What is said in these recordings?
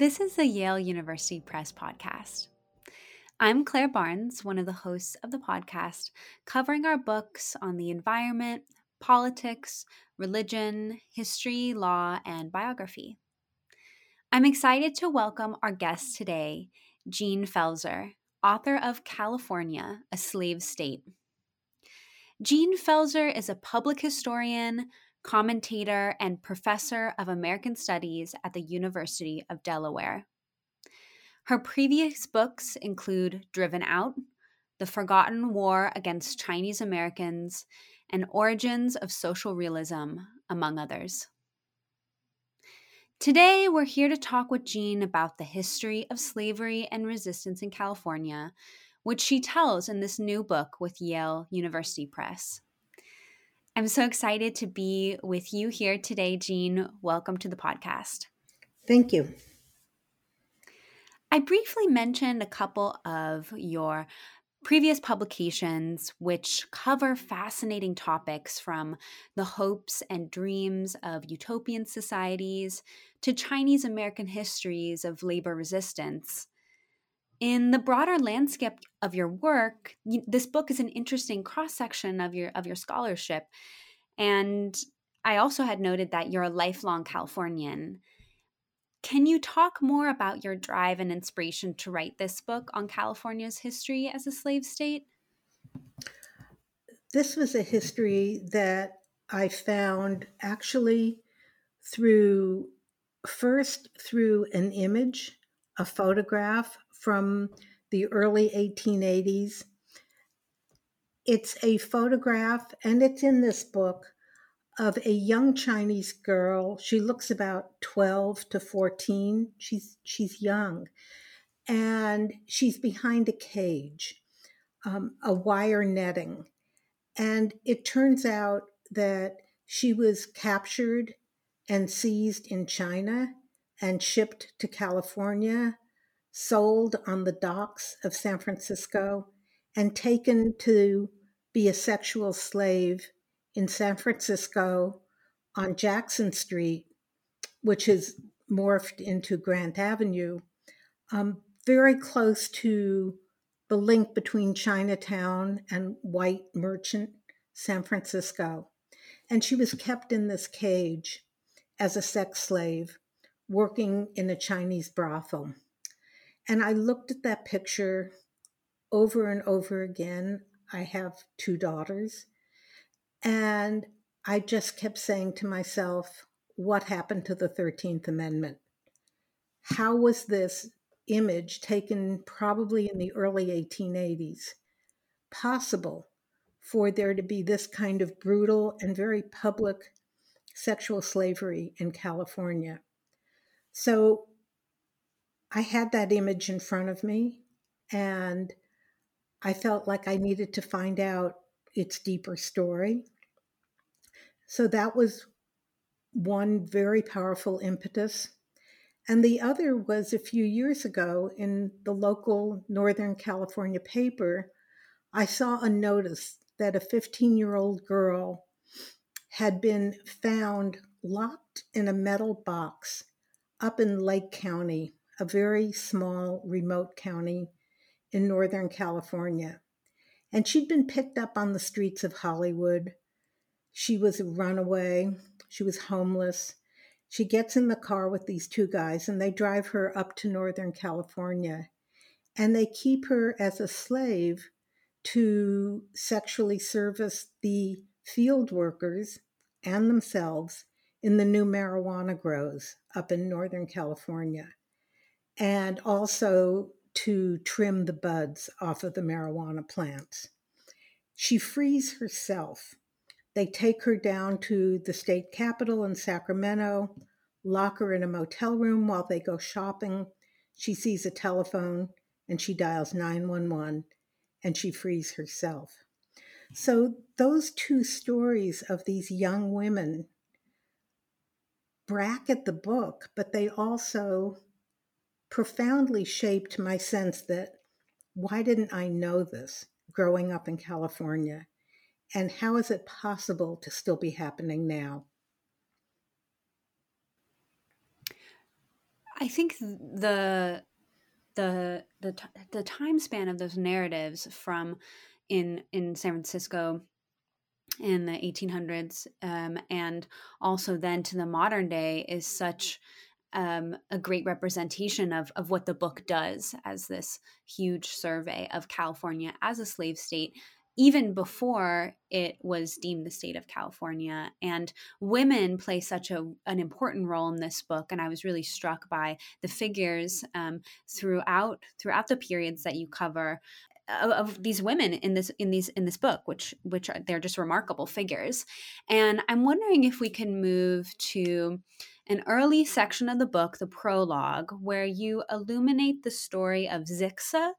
This is the Yale University Press podcast. I'm Claire Barnes, one of the hosts of the podcast, covering our books on the environment, politics, religion, history, law, and biography. I'm excited to welcome our guest today, Jean Pfaelzer, author of California, a Slave State. Jean Pfaelzer is a public historian, commentator, and professor of American Studies at the University of Delaware. Her previous books include Driven Out, The Forgotten War Against Chinese Americans, and Origins of Social Realism, among others. Today, we're here to talk with Jean about the history of slavery and resistance in California, which she tells in this new book with Yale University Press. I'm so excited to be with you here today, Jean. Welcome to the podcast. Thank you. I briefly mentioned a couple of your previous publications, which cover fascinating topics from the hopes and dreams of utopian societies to Chinese American histories of labor resistance. In the broader landscape of your work, this book is an interesting cross section of your of your scholarship, and I also had noted that you're a lifelong Californian. Can you talk more about your drive and inspiration to write this book on California's history as a slave state? This was a history that I found actually through first through an image, a photograph from the early 1880s. It's a photograph, and it's in this book of a young Chinese girl. She looks about 12 to 14. She's she's young. And she's behind a cage, um, a wire netting. And it turns out that she was captured and seized in China and shipped to California, sold on the docks of San Francisco, and taken to be a sexual slave in San Francisco on Jackson Street, which has morphed into Grant Avenue, um, very close to the link between Chinatown and white merchant San Francisco. And she was kept in this cage as a sex slave, working in a Chinese brothel. And I looked at that picture over and over again. I have two daughters. And I just kept saying to myself, what happened to the 13th Amendment? How was this image taken probably in the early 1880s possible for there to be this kind of brutal and very public sexual slavery in California? So I had that image in front of me and I felt like I needed to find out its deeper story. So that was one very powerful impetus. And the other was a few years ago in the local Northern California paper, I saw a notice that a 15 year old girl had been found locked in a metal box up in Lake County, a very small, remote county in Northern California. And she'd been picked up on the streets of Hollywood. She was a runaway, she was homeless. She gets in the car with these two guys and they drive her up to Northern California. And they keep her as a slave to sexually service the field workers and themselves in the new marijuana grows up in Northern California. And also to trim the buds off of the marijuana plants. She frees herself. They take her down to the state capitol in Sacramento, lock her in a motel room while they go shopping. She sees a telephone and she dials 911 and she frees herself. So, those two stories of these young women bracket the book, but they also profoundly shaped my sense that why didn't I know this growing up in California? And how is it possible to still be happening now? I think the the the the time span of those narratives from in in San Francisco in the 1800s um, and also then to the modern day is such um, a great representation of, of what the book does as this huge survey of California as a slave state even before it was deemed the state of California. And women play such a, an important role in this book. And I was really struck by the figures um, throughout throughout the periods that you cover of, of, these women in this in these in this book which which are they're just remarkable figures and i'm wondering if we can move to an early section of the book the prologue where you illuminate the story of zixa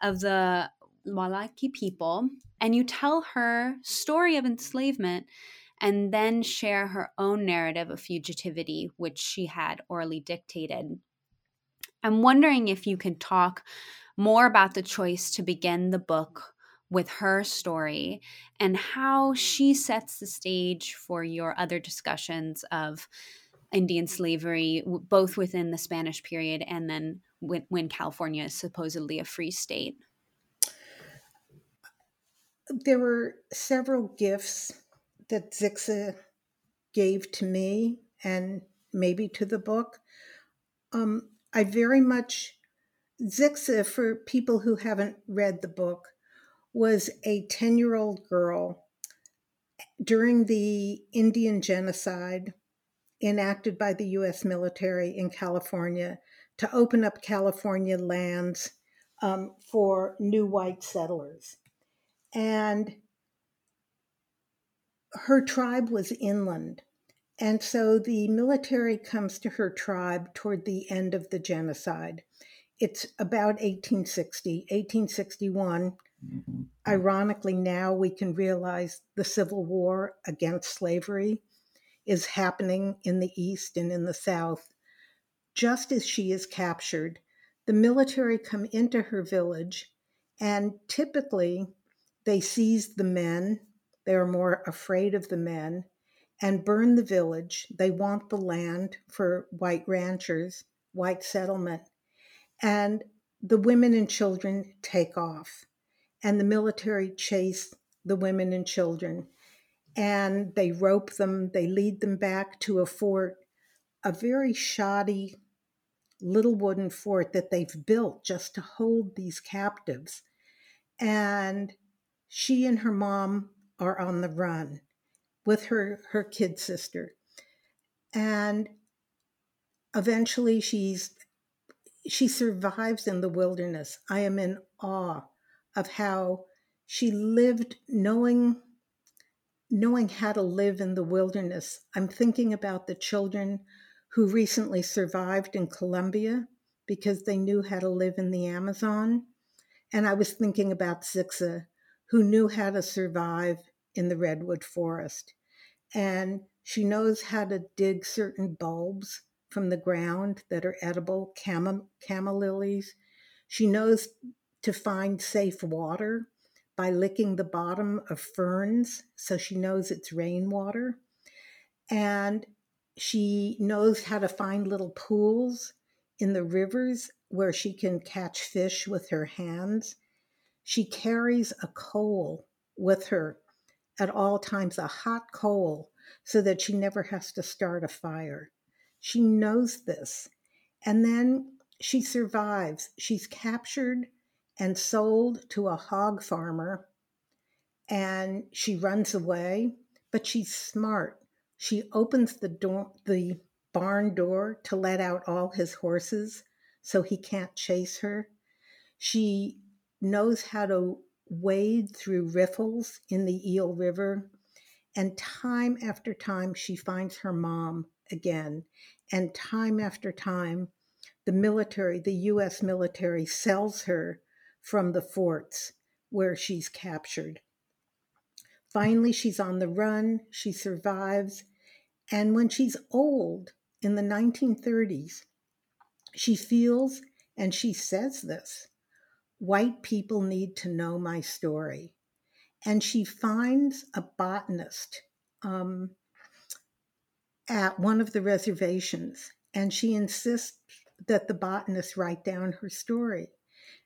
of the Wailaki people and you tell her story of enslavement and then share her own narrative of fugitivity, which she had orally dictated. I'm wondering if you can talk more about the choice to begin the book with her story and how she sets the stage for your other discussions of Indian slavery, both within the Spanish period and then when, when California is supposedly a free state there were several gifts that Zixa gave to me and maybe to the book. Um, I very much, Zixa, for people who haven't read the book, was a 10 year old girl during the Indian genocide enacted by the US military in California to open up California lands um, for new white settlers and her tribe was inland. And so the military comes to her tribe toward the end of the genocide. It's about 1860, 1861. Mm-hmm. Ironically, now we can realize the Civil War against slavery is happening in the East and in the South. Just as she is captured, the military come into her village, and typically they seize the men. They are more afraid of the men and burn the village. They want the land for white ranchers, white settlement. And the women and children take off. And the military chase the women and children. And they rope them, they lead them back to a fort, a very shoddy little wooden fort that they've built just to hold these captives. And she and her mom are on the run with her her kid sister and eventually she's she survives in the wilderness i am in awe of how she lived knowing knowing how to live in the wilderness i'm thinking about the children who recently survived in colombia because they knew how to live in the amazon and i was thinking about zixa who knew how to survive in the redwood forest. And she knows how to dig certain bulbs from the ground that are edible, cama, cama lilies. She knows to find safe water by licking the bottom of ferns, so she knows it's rainwater. And she knows how to find little pools in the rivers where she can catch fish with her hands she carries a coal with her at all times, a hot coal, so that she never has to start a fire. She knows this. And then she survives. She's captured and sold to a hog farmer, and she runs away, but she's smart. She opens the door, the barn door to let out all his horses so he can't chase her. She knows how to wade through riffles in the Eel River. And time after time, she finds her mom again. And time after time, the military, the US military, sells her from the forts where she's captured. Finally, she's on the run, she survives. And when she's old in the 1930s, she feels, and she says this, White people need to know my story. And she finds a botanist um, at one of the reservations, and she insists that the botanist write down her story.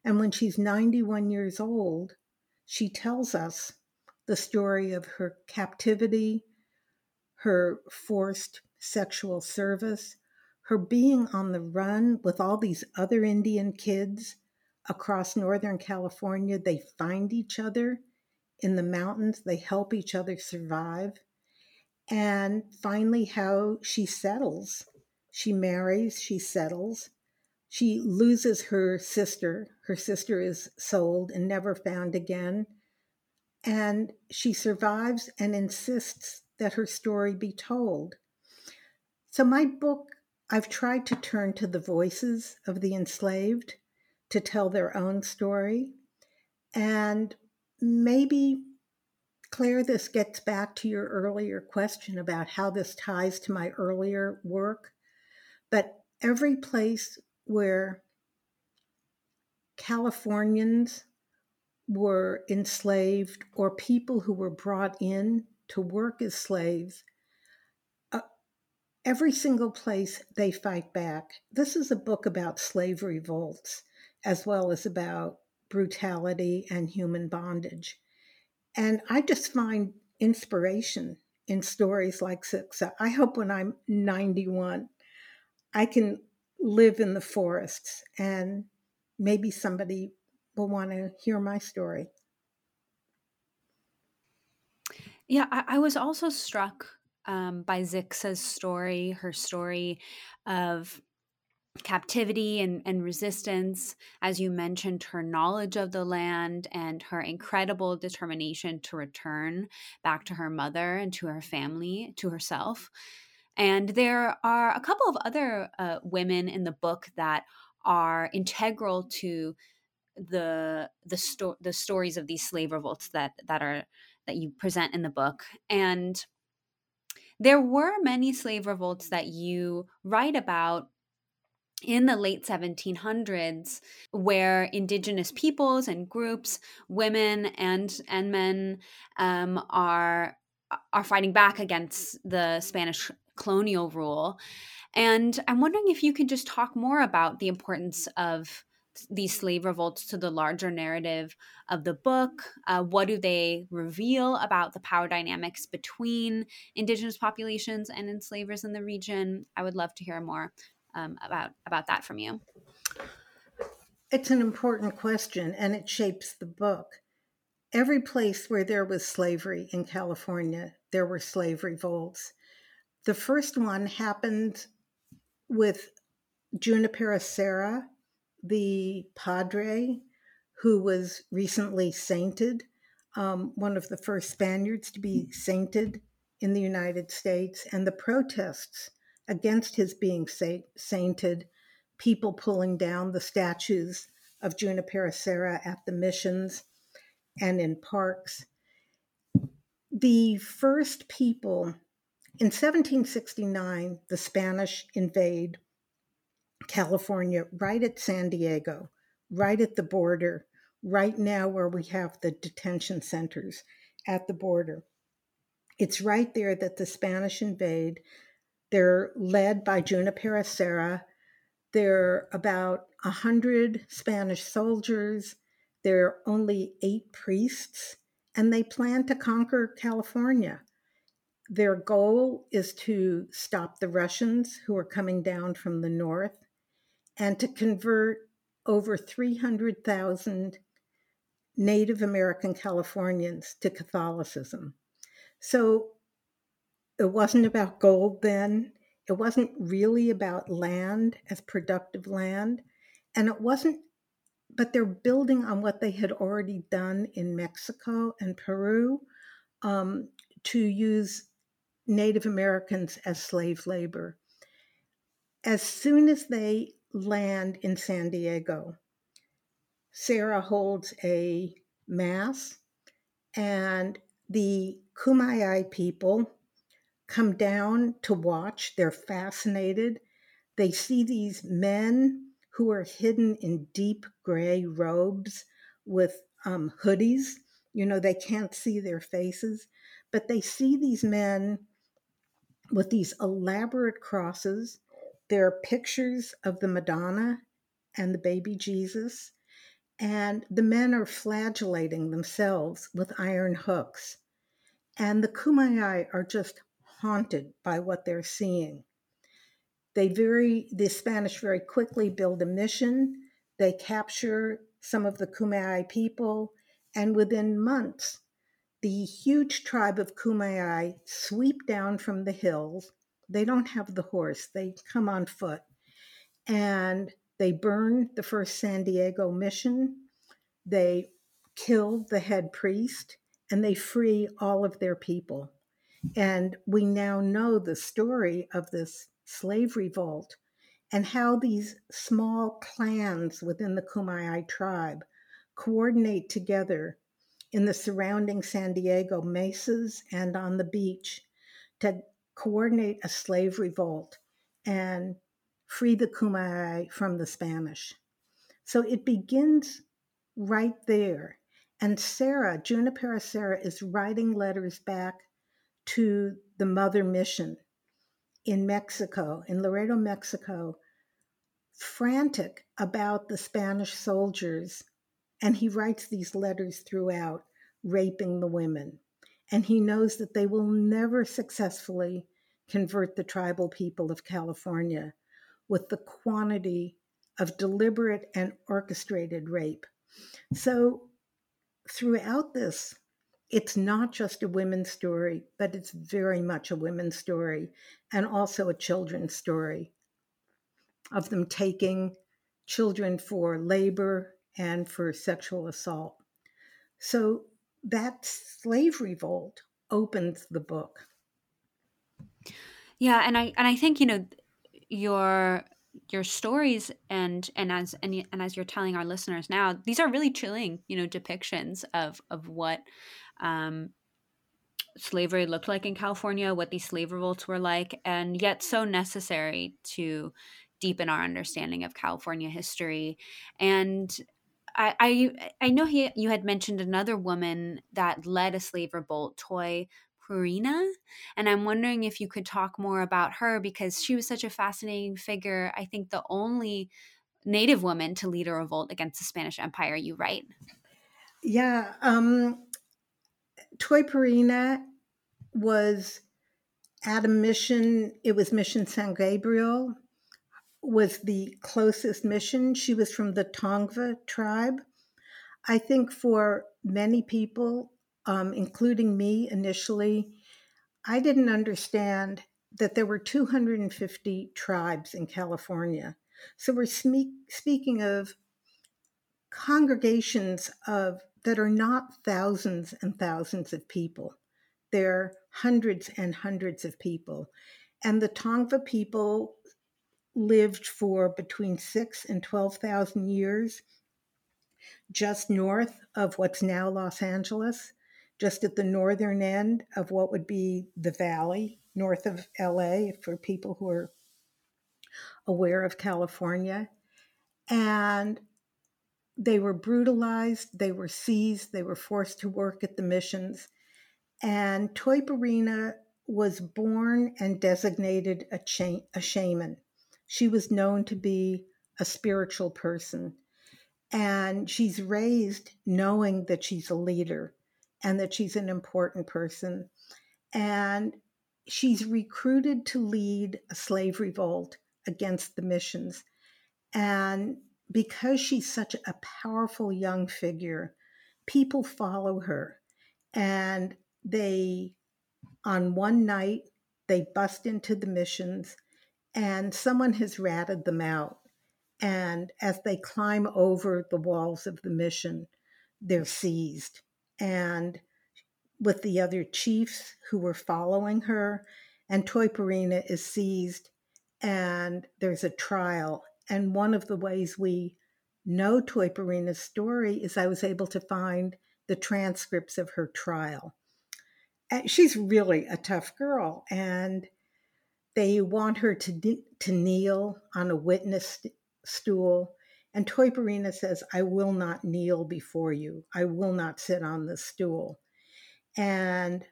And when she's 91 years old, she tells us the story of her captivity, her forced sexual service, her being on the run with all these other Indian kids across Northern California. They find each other in the mountains, they help each other survive. And finally, how she settles. She marries, she settles. She loses her sister. Her sister is sold and never found again. And she survives and insists that her story be told. So, my book, I've tried to turn to the voices of the enslaved to tell their own story. And maybe, Claire, this gets back to your earlier question about how this ties to my earlier work. But every place where Californians were enslaved or people who were brought in to work as slaves, uh, every single place they fight back. This is a book about slave revolts as well as about brutality and human bondage. And I just find inspiration in stories like Sixa. I hope when I'm 91, I can live in the forests and maybe somebody will want to hear my story. Yeah, I, I was also struck um, by Zixa's story, her story of captivity and, and resistance. As you mentioned, her knowledge of the land and her incredible determination to return back to her mother and to her family, to herself. And there are a couple of other uh, women in the book that are integral to the the sto- the stories of these slave revolts that that are that you present in the book. And there were many slave revolts that you write about in the late 1700s where indigenous peoples and groups women and and men um, are are fighting back against the spanish colonial rule and i'm wondering if you could just talk more about the importance of these slave revolts to the larger narrative of the book? Uh, what do they reveal about the power dynamics between indigenous populations and enslavers in the region? I would love to hear more um, about about that from you. It's an important question, and it shapes the book. Every place where there was slavery in California, there were slave revolts. The first one happened with Junipero Serra, the padre who was recently sainted, um, one of the first Spaniards to be sainted in the United States, and the protests against his being sainted, people pulling down the statues of Junipero Serra at the missions and in parks. The first people in 1769, the Spanish invade California right at San Diego, right at the border, right now where we have the detention centers at the border. It's right there that the Spanish invade. They're led by Junipero Serra. There are about a hundred Spanish soldiers. There are only eight priests, and they plan to conquer California. Their goal is to stop the Russians who are coming down from the north and to convert over 300,000 Native American Californians to Catholicism. So it wasn't about gold then. It wasn't really about land as productive land. And it wasn't, but they're building on what they had already done in Mexico and Peru um, to use Native Americans as slave labor. As soon as they land in San Diego, Serra holds a mass, and the Kumeyaay people come down to watch. They're fascinated. They see these men who are hidden in deep gray robes with um, hoodies. You know, they can't see their faces, but they see these men with these elaborate crosses there are pictures of the Madonna and the baby Jesus, and the men are flagellating themselves with iron hooks. And the Kumeyaay are just haunted by what they're seeing. They very, the Spanish very quickly build a mission. They capture some of the Kumeyaay people, and within months, the huge tribe of Kumeyaay sweep down from the hills. They don't have the horse, they come on foot. And they burn the first San Diego mission. They kill the head priest and they free all of their people. And we now know the story of this slave revolt and how these small clans within the Kumeyaay tribe coordinate together in the surrounding San Diego mesas and on the beach to coordinate a slave revolt and free the Kumeyaay from the Spanish. So it begins right there. And Serra, Junipero Serra, is writing letters back to the Mother Mission in Mexico, in Loreto, Mexico, frantic about the Spanish soldiers. And he writes these letters throughout, raping the women. And he knows that they will never successfully convert the tribal people of California with the quantity of deliberate and orchestrated rape. So, throughout this, it's not just a women's story, but it's very much a women's story and also a children's story of them taking children for labor and for sexual assault. So that slave revolt opens the book. Yeah, and I and I think you know your your stories and and as and, and as you're telling our listeners now, these are really chilling, you know, depictions of of what um, slavery looked like in California, what these slave revolts were like, and yet so necessary to deepen our understanding of California history. And I, I, I know he, you had mentioned another woman that led a slave revolt, Toy Purina. And I'm wondering if you could talk more about her because she was such a fascinating figure. I think the only Native woman to lead a revolt against the Spanish Empire, you right? Yeah. Um, Toypurina was at a mission, it was Mission San Gabriel, was the closest mission. She was from the Tongva tribe. I think for many people, um, including me initially, I didn't understand that there were 250 tribes in California. So we're speaking of congregations of that are not thousands and thousands of people. They're hundreds and hundreds of people. And the Tongva people lived for between six and 12,000 years just north of what's now Los Angeles, just at the northern end of what would be the valley north of LA for people who are aware of California. And they were brutalized, they were seized, they were forced to work at the missions. And Toypurina was born and designated a, cha- a shaman. She was known to be a spiritual person. And she's raised knowing that she's a leader and that she's an important person. And she's recruited to lead a slave revolt against the missions. And because she's such a powerful young figure, people follow her. And they, on one night, they bust into the missions and someone has ratted them out. And as they climb over the walls of the mission, they're seized. And with the other chiefs who were following her, and Toypurina is seized, and there's a trial and one of the ways we know Toypurina's story is I was able to find the transcripts of her trial. And she's really a tough girl, and they want her to, to kneel on a witness stool. And Toy says, I will not kneel before you. I will not sit on the stool. And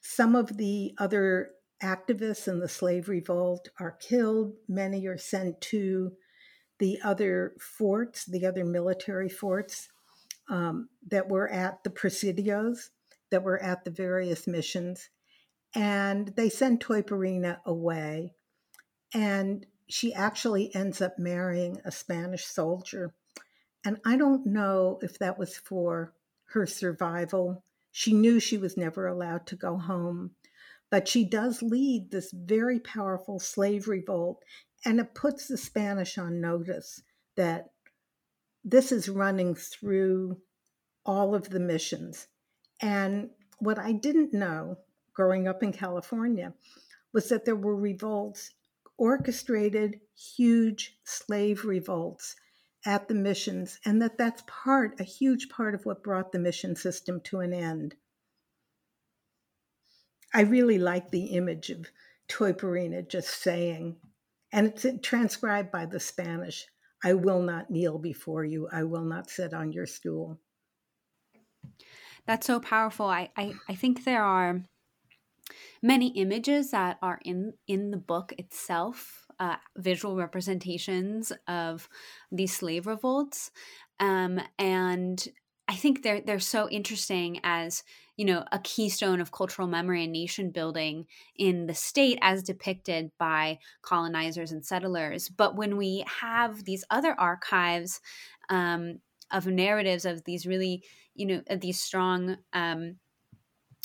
some of the other activists in the slave revolt are killed. Many are sent to the other forts, the other military forts um, that were at the presidios, that were at the various missions. And they send Toypurina away. And she actually ends up marrying a Spanish soldier. And I don't know if that was for her survival. She knew she was never allowed to go home. But she does lead this very powerful slave revolt, and it puts the Spanish on notice that this is running through all of the missions. And what I didn't know growing up in California was that there were revolts, orchestrated, huge slave revolts at the missions, and that that's part, a huge part of what brought the mission system to an end. I really like the image of Toypurina just saying, and it's transcribed by the Spanish I will not kneel before you, I will not sit on your stool. That's so powerful. I, I, I think there are many images that are in in the book itself uh, visual representations of these slave revolts. Um, and i think they're they're so interesting as you know a keystone of cultural memory and nation building in the state as depicted by colonizers and settlers. But when we have these other archives um, of narratives of these really you know these strong um,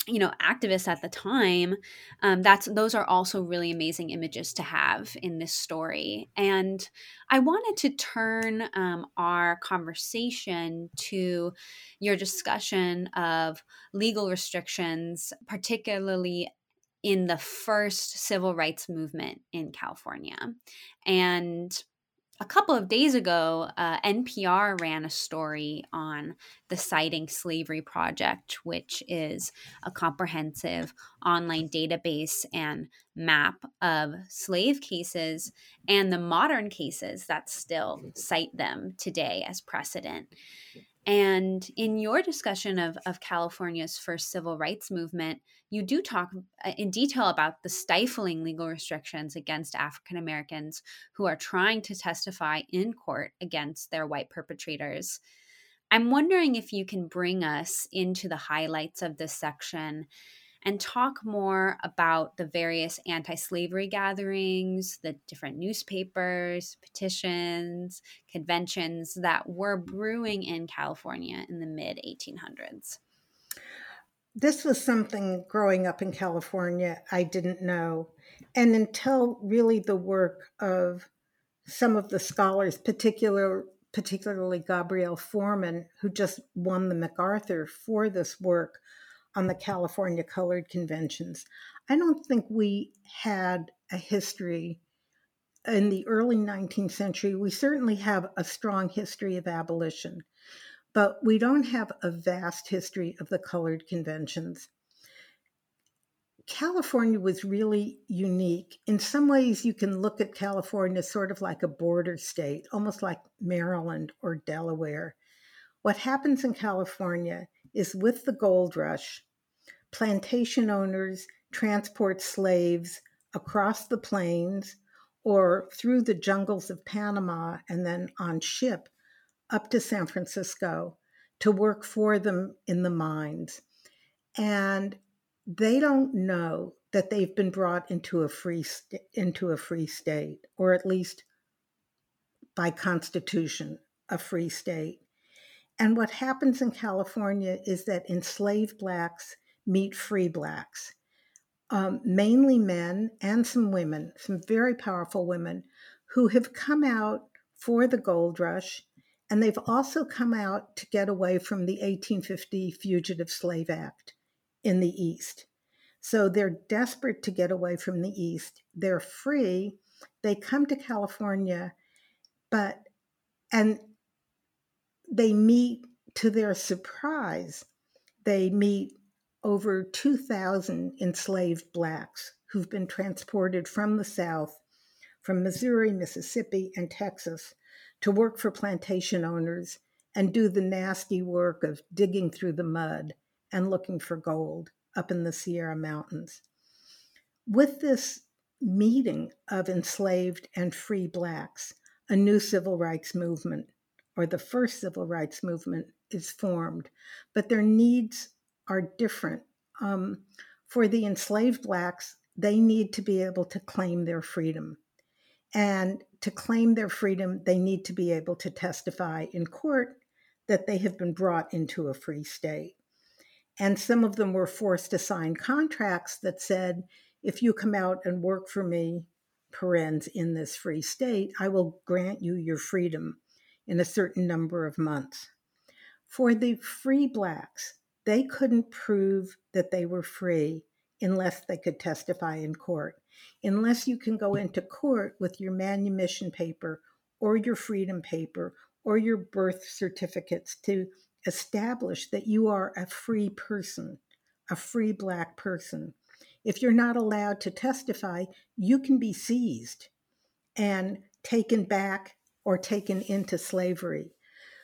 you know activists at the time um, that's those are also really amazing images to have in this story. And i wanted to turn um, our conversation to your discussion of legal restrictions particularly in the first civil rights movement in california. And a couple of days ago, uh, NPR ran a story on the Citing Slavery Project, which is a comprehensive online database and map of slave cases and the modern cases that still cite them today as precedent. And in your discussion of, of California's first civil rights movement, you do talk uh, in detail about the stifling legal restrictions against African Americans who are trying to testify in court against their white perpetrators. I'm wondering if you can bring us into the highlights of this section and talk more about the various anti slavery gatherings, the different newspapers, petitions, conventions that were brewing in California in the mid 1800s. This was something growing up in California I didn't know. And until really the work of some of the scholars, particular, particularly Gabrielle Foreman, who just won the MacArthur for this work, on the California Colored Conventions. I don't think we had a history in the early 19th century. We certainly have a strong history of abolition, but we don't have a vast history of the colored conventions. California was really unique. In some ways, you can look at California sort of like a border state, almost like Maryland or Delaware. What happens in California is with the gold rush, plantation owners transport slaves across the plains or through the jungles of Panama and then on ship up to San Francisco to work for them in the mines. And they don't know that they've been brought into a free st- into a free state or at least by constitution a free state and what happens in California is that enslaved blacks meet free blacks, um, mainly men and some women, some very powerful women who have come out for the gold rush. And they've also come out to get away from the 1850 Fugitive Slave Act in the East. So they're desperate to get away from the East. They're free. They come to California, but, and they meet, to their surprise, they meet over 2,000 enslaved blacks who've been transported from the South, from Missouri, Mississippi, and Texas to work for plantation owners and do the nasty work of digging through the mud and looking for gold up in the Sierra Mountains. with this meeting of enslaved and free blacks, a new civil rights movement, or the first civil rights movement, is formed. But their needs are different. Um, for the enslaved blacks, they need to be able to claim their freedom. And to claim their freedom, they need to be able to testify in court that they have been brought into a free state. And some of them were forced to sign contracts that said, if you come out and work for me, parens, in this free state, I will grant you your freedom in a certain number of months. For the free blacks, they couldn't prove that they were free unless they could testify in court. Unless you can go into court with your manumission paper or your freedom paper or your birth certificates to establish that you are a free person, a free black person. If you're not allowed to testify, you can be seized and taken back or taken into slavery.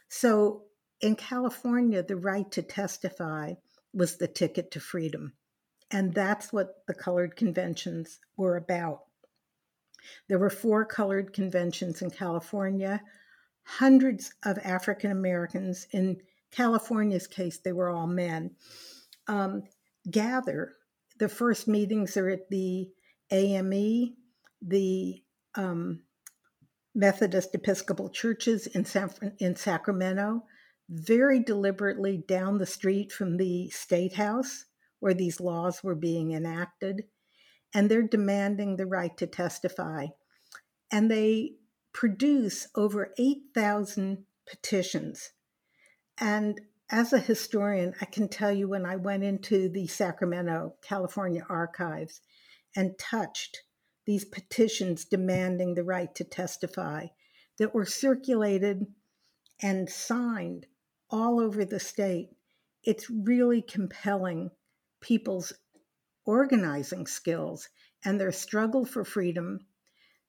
So in California, the right to testify was the ticket to freedom. And that's what the colored conventions were about. There were four colored conventions in California. Hundreds of African Americans, in California's case, they were all men, um, gather. The first meetings are at the AME, the um, Methodist Episcopal churches in, San, in Sacramento, very deliberately down the street from the State House where these laws were being enacted. And they're demanding the right to testify. And they produce over 8,000 petitions. And as a historian, I can tell you when I went into the Sacramento, California archives and touched these petitions demanding the right to testify that were circulated and signed all over the state, it's really compelling people's organizing skills and their struggle for freedom.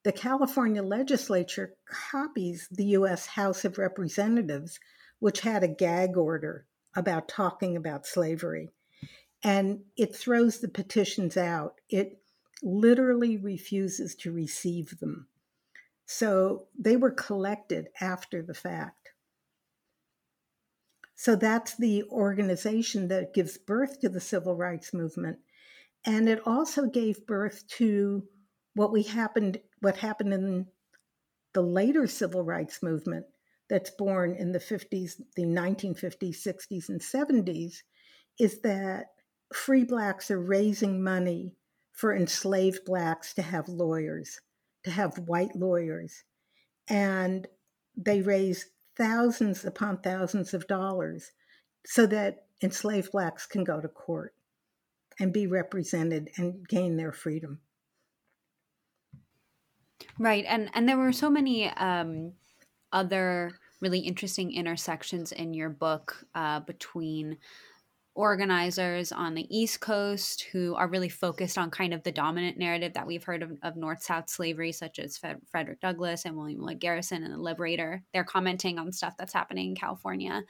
The California legislature copies the U.S. House of Representatives, which had a gag order about talking about slavery. And it throws the petitions out. It literally refuses to receive them. So they were collected after the fact. So that's the organization that gives birth to the civil rights movement. And it also gave birth to what we happened what happened in the later civil rights movement that's born in the 50s, the 1950s, 60s, and 70s, is that free blacks are raising money for enslaved blacks to have lawyers, to have white lawyers. And they raise thousands upon thousands of dollars so that enslaved blacks can go to court and be represented and gain their freedom. Right. And and there were so many um, other really interesting intersections in your book uh, between organizers on the East Coast who are really focused on kind of the dominant narrative that we've heard of, of North South slavery, such as Fred, Frederick Douglass and William Lloyd Garrison and the Liberator. They're commenting on stuff that's happening in California.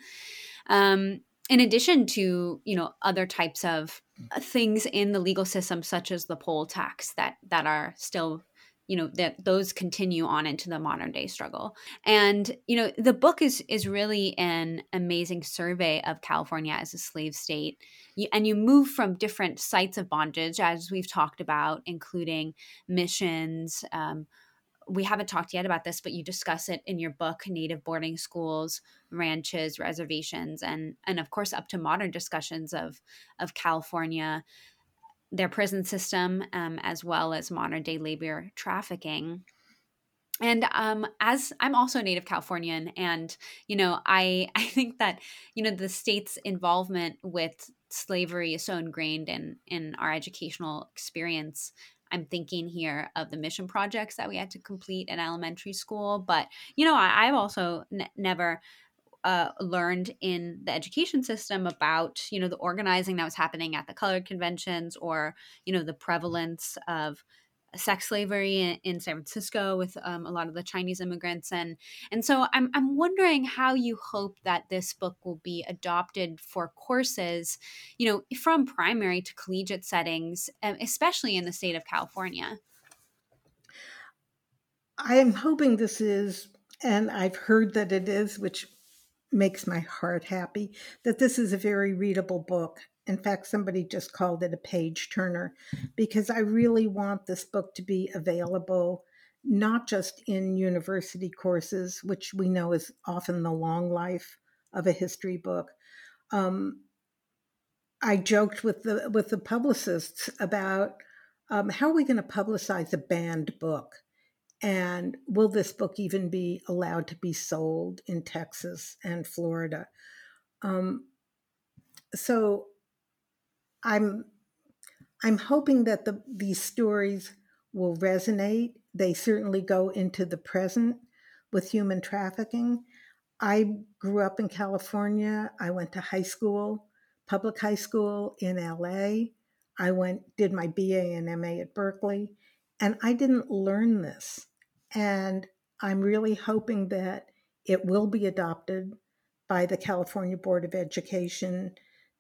Um, in addition to you know other types of things in the legal system such as the poll tax that that are still you know that those continue on into the modern day struggle. And you know the book is is really an amazing survey of california as a slave state. You, and you move from different sites of bondage as we've talked about including missions um, we haven't talked yet about this but you discuss it in your book native boarding schools ranches reservations and and of course up to modern discussions of of california their prison system um, as well as modern day labor trafficking. And um, as i'm also a native californian and you know i i think that you know the state's involvement with slavery is so ingrained in in our educational experience. I'm thinking here of the mission projects that we had to complete in elementary school but you know I, have also n- never uh, learned in the education system about you know the organizing that was happening at the colored conventions or you know the prevalence of sex slavery in, in San Francisco with um, a lot of the Chinese immigrants, and and so I'm I'm wondering how you hope that this book will be adopted for courses, you know, from primary to collegiate settings, especially in the state of California. I am hoping this is, and I've heard that it is, which makes my heart happy, that this is a very readable book. In fact, somebody just called it a page turner because I really want this book to be available not just in university courses, which we know is often the long life of a history book. Um, I joked with the with the publicists about um, how are we going to publicize a banned book, and will this book even be allowed to be sold in Texas and Florida? Um, so I'm I'm hoping that the these stories will resonate. They certainly go into the present with human trafficking. I grew up in California. I went to high school, public high school in LA. I went did my BA and MA at Berkeley, and I didn't learn this. And I'm really hoping that it will be adopted by the California Board of Education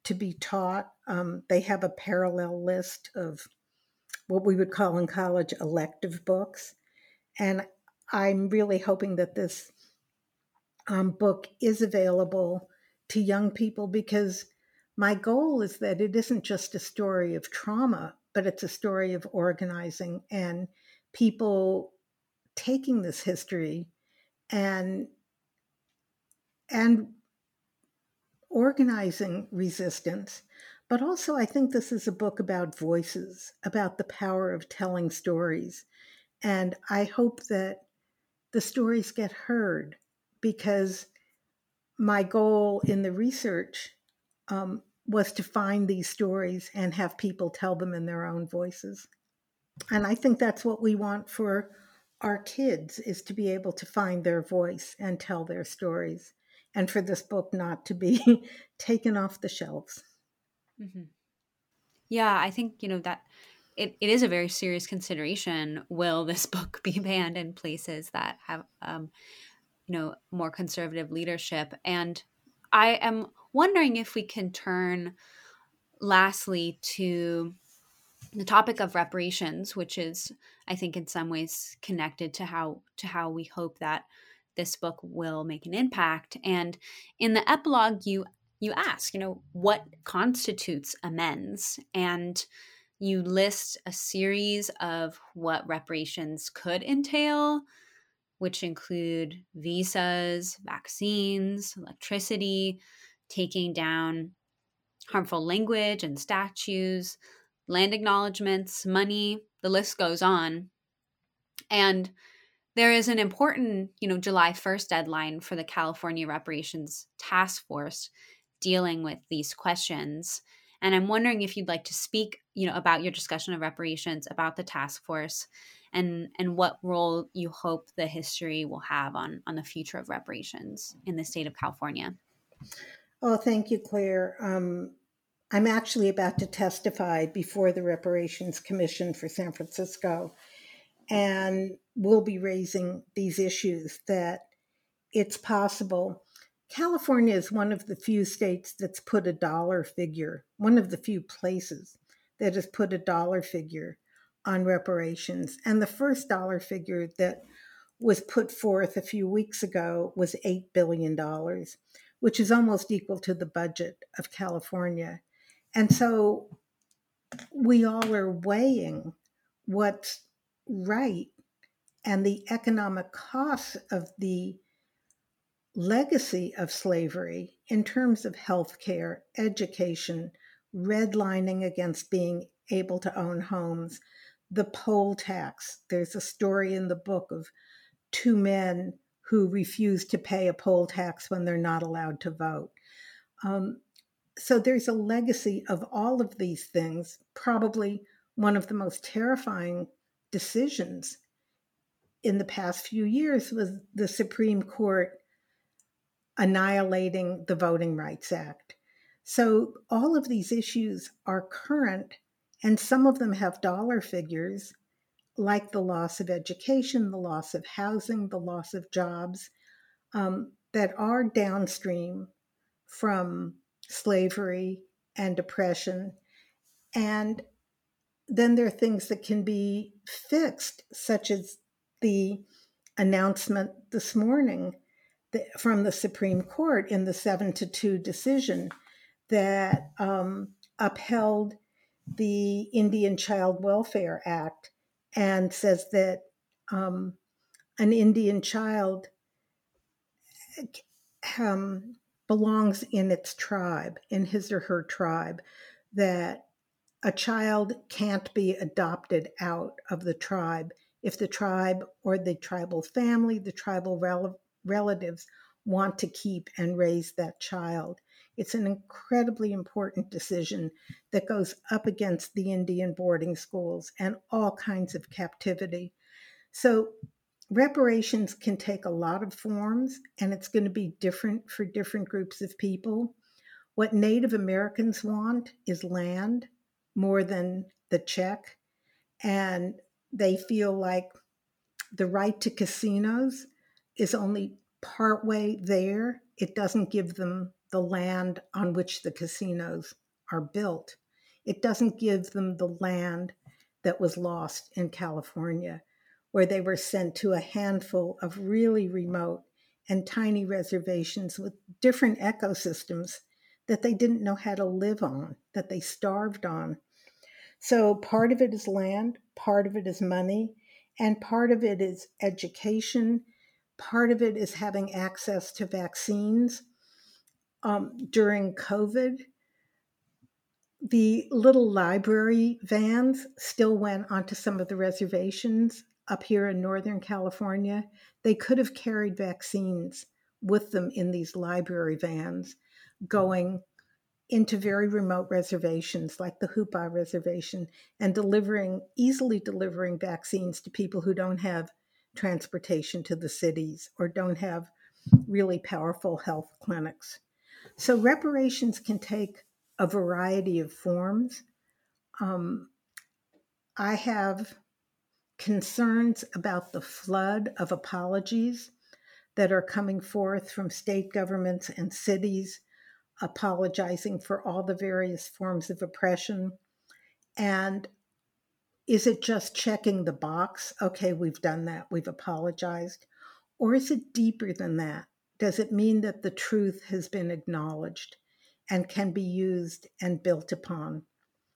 to be taught. Um, they have a parallel list of what we would call in college elective books. And I'm really hoping that this um, book is available to young people because my goal is that it isn't just a story of trauma, but it's a story of organizing and people taking this history and and organizing resistance. But also i think this is a book about voices about the power of telling stories. And i hope that the stories get heard because my goal in the research um, was to find these stories and have people tell them in their own voices. And i think that's what we want for our kids is to be able to find their voice and tell their stories and for this book not to be taken off the shelves. Mm-hmm. yeah i think you know that it, it is a very serious consideration. Will this book be banned in places that have um, you know more conservative leadership? And i am wondering if we can turn lastly to the topic of reparations, which is, I think, in some ways connected to how to how we hope that this book will make an impact. And in the epilogue, you you ask, you know, what constitutes amends, and you list a series of what reparations could entail, which include visas, vaccines, electricity, taking down harmful language and statues land acknowledgments, money, the list goes on. And there is an important, you know, July 1st deadline for the California Reparations Task Force dealing with these questions. And I'm wondering if you'd like to speak, you know, about your discussion of reparations, about the task force, and and what role you hope the history will have on on the future of reparations in the state of California. Oh, thank you, Claire. Um, I'm actually about to testify before the Reparations Commission for San Francisco, and we'll be raising these issues that it's possible. California is one of the few states that's put a dollar figure, one of the few places that has put a dollar figure on reparations. And the first dollar figure that was put forth a few weeks ago was $8 billion, which is almost equal to the budget of California. And so we all are weighing what's right and the economic costs of the legacy of slavery in terms of healthcare, education, redlining against being able to own homes, the poll tax. There's a story in the book of two men who refuse to pay a poll tax when they're not allowed to vote. Um, so there's a legacy of all of these things. Probably one of the most terrifying decisions in the past few years was the Supreme Court annihilating the Voting Rights Act. So all of these issues are current, and some of them have dollar figures, like the loss of education, the loss of housing, the loss of jobs, um, that are downstream from slavery and oppression. And then there are things that can be fixed, such as the announcement this morning from the Supreme Court in the seven to two decision that um, upheld the Indian Child Welfare Act and says that um, an Indian child um, belongs in its tribe, in his or her tribe, that a child can't be adopted out of the tribe if the tribe or the tribal family, the tribal rel- relatives want to keep and raise that child. It's an incredibly important decision that goes up against the Indian boarding schools and all kinds of captivity. So, reparations can take a lot of forms, and it's going to be different for different groups of people. What Native Americans want is land more than the check, and they feel like the right to casinos is only partway there. It doesn't give them the land on which the casinos are built. It doesn't give them the land that was lost in California, where they were sent to a handful of really remote and tiny reservations with different ecosystems that they didn't know how to live on, that they starved on. So part of it is land, part of it is money, and part of it is education. Part of it is having access to vaccines. Um, during COVID, the little library vans still went onto some of the reservations up here in Northern California. They could have carried vaccines with them in these library vans going into very remote reservations like the Hupa Reservation and delivering, easily delivering vaccines to people who don't have transportation to the cities or don't have really powerful health clinics. So reparations can take a variety of forms. Um, I have concerns about the flood of apologies that are coming forth from state governments and cities apologizing for all the various forms of oppression? And is it just checking the box? Okay, we've done that, we've apologized. Or is it deeper than that? Does it mean that the truth has been acknowledged and can be used and built upon?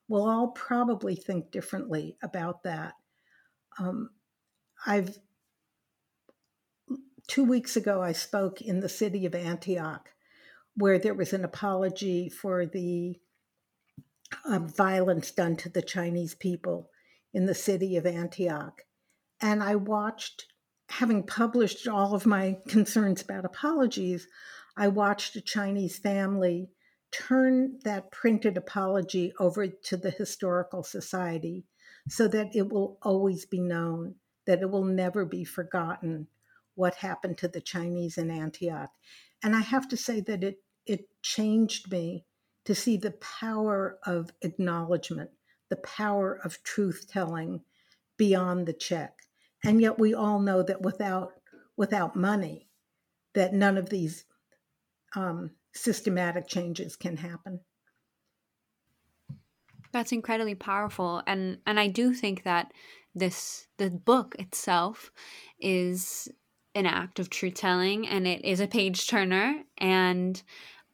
We'll all probably think differently about that. Um, I've two weeks ago I spoke in the city of Antioch where there was an apology for the um, violence done to the Chinese people in the city of Antioch. And I watched, having published all of my concerns about apologies, I watched a Chinese family turn that printed apology over to the Historical Society so that it will always be known, that it will never be forgotten what happened to the Chinese in Antioch. And I have to say that it it changed me to see the power of acknowledgement, the power of truth telling beyond the check. And yet we all know that without without money, that none of these um, systematic changes can happen. That's incredibly powerful, and and I do think that this the book itself is an act of truth telling, and it is a page turner, and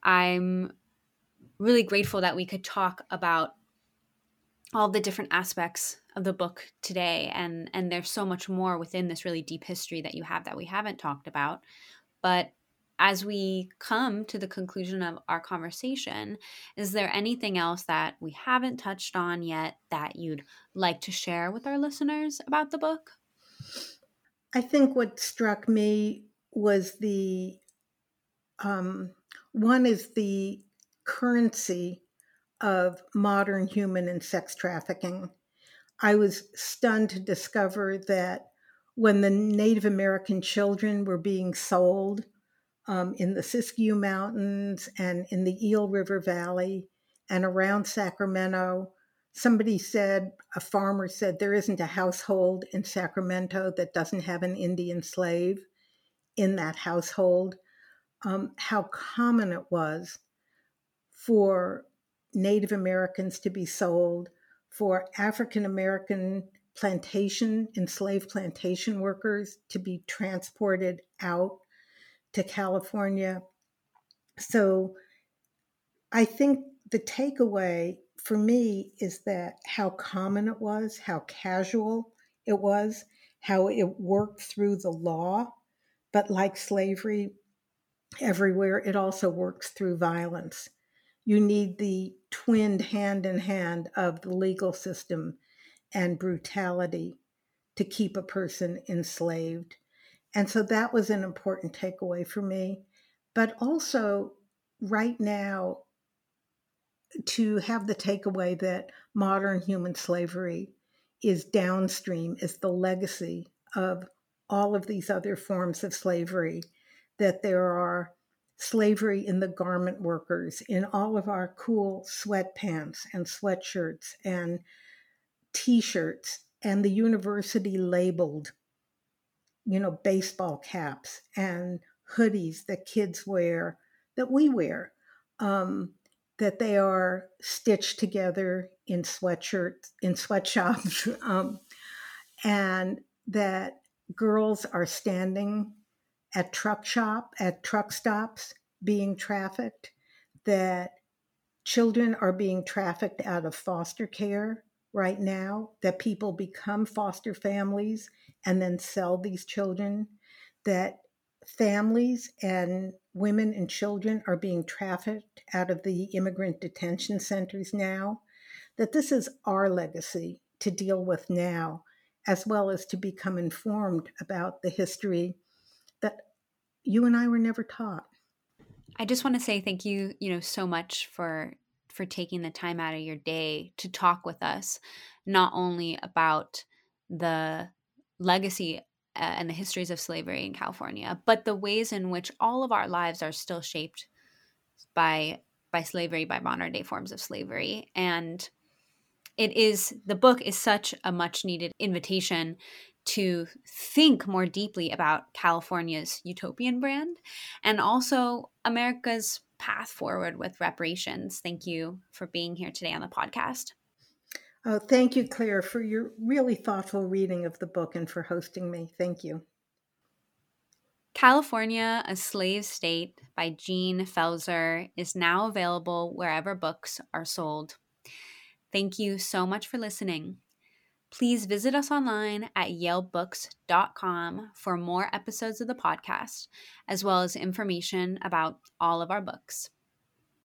I'm really grateful that we could talk about all the different aspects of the book today and and there's so much more within this really deep history that you have that we haven't talked about. But as we come to the conclusion of our conversation is there anything else that we haven't touched on yet that you'd like to share with our listeners about the book i think what struck me was the um, one is the currency of modern human and sex trafficking. I was stunned to discover that when the Native American children were being sold um, in the Siskiyou Mountains and in the Eel River Valley and around Sacramento somebody said, a farmer said, there isn't a household in Sacramento that doesn't have an Indian slave in that household. Um, how common it was for Native Americans to be sold, for African American plantation, enslaved plantation workers to be transported out to California. So I think the takeaway for me is that how common it was, how casual it was, how it worked through the law. But like slavery everywhere, it also works through violence. You need the twinned hand in hand of the legal system and brutality to keep a person enslaved. And so that was an important takeaway for me. But also, right now, to have the takeaway that modern human slavery is downstream, is the legacy of all of these other forms of slavery, that there are slavery in the garment workers, in all of our cool sweatpants and sweatshirts and t shirts, and the university labeled, you know, baseball caps and hoodies that kids wear, that we wear. Um, that they are stitched together in sweatshirts in sweatshops um, and that girls are standing at truck shop at truck stops being trafficked that children are being trafficked out of foster care right now that people become foster families and then sell these children that families and women and children are being trafficked out of the immigrant detention centers now, that this is our legacy to deal with now, as well as to become informed about the history that you and I were never taught. I just want to say thank you, you know, so much for for taking the time out of your day to talk with us not only about the legacy uh, and the histories of slavery in California, but the ways in which all of our lives are still shaped by by slavery, by modern day forms of slavery, and it is the book is such a much needed invitation to think more deeply about California's utopian brand and also America's path forward with reparations. Thank you for being here today on the podcast. Oh, thank you, Claire, for your really thoughtful reading of the book and for hosting me. Thank you. California, a Slave State by Jean Pfaelzer is now available wherever books are sold. Thank you so much for listening. Please visit us online at yalebooks.com for more episodes of the podcast, as well as information about all of our books.